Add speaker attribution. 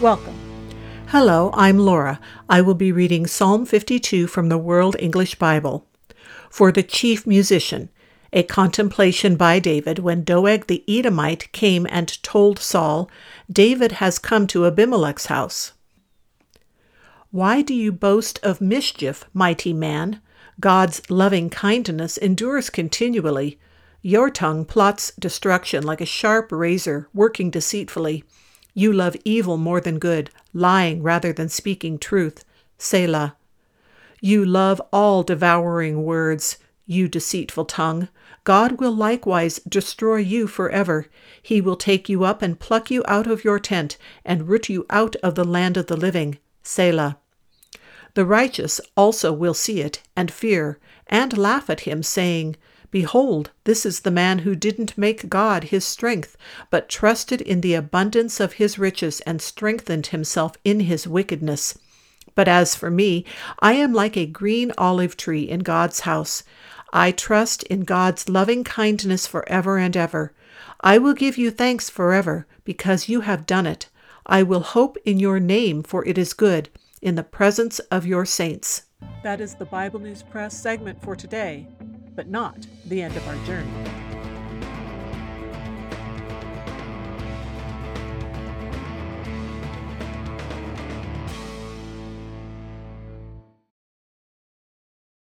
Speaker 1: Welcome.
Speaker 2: Hello, I'm Laura. I will be reading Psalm 52 from the World English Bible. For the chief musician, a contemplation by David when Doeg the Edomite came and told Saul, David has come to Ahimelech's house. Why do you boast of mischief, mighty man? God's loving kindness endures continually. Your tongue plots destruction like a sharp razor, working deceitfully. You love evil more than good, lying rather than speaking truth. Selah. You love all devouring words, you deceitful tongue. God will likewise destroy you forever. He will take you up and pluck you out of your tent, and root you out of the land of the living. Selah. The righteous also will see it, and fear, and laugh at him, saying, Behold, this is the man who didn't make God his strength, but trusted in the abundance of his riches and strengthened himself in his wickedness. But as for me, I am like a green olive tree in God's house. I trust in God's loving kindness forever and ever. I will give you thanks forever, because you have done it. I will hope in your name, for it is good, in the presence of your saints.
Speaker 1: That is the Bible News Press segment for today but not the end of our journey.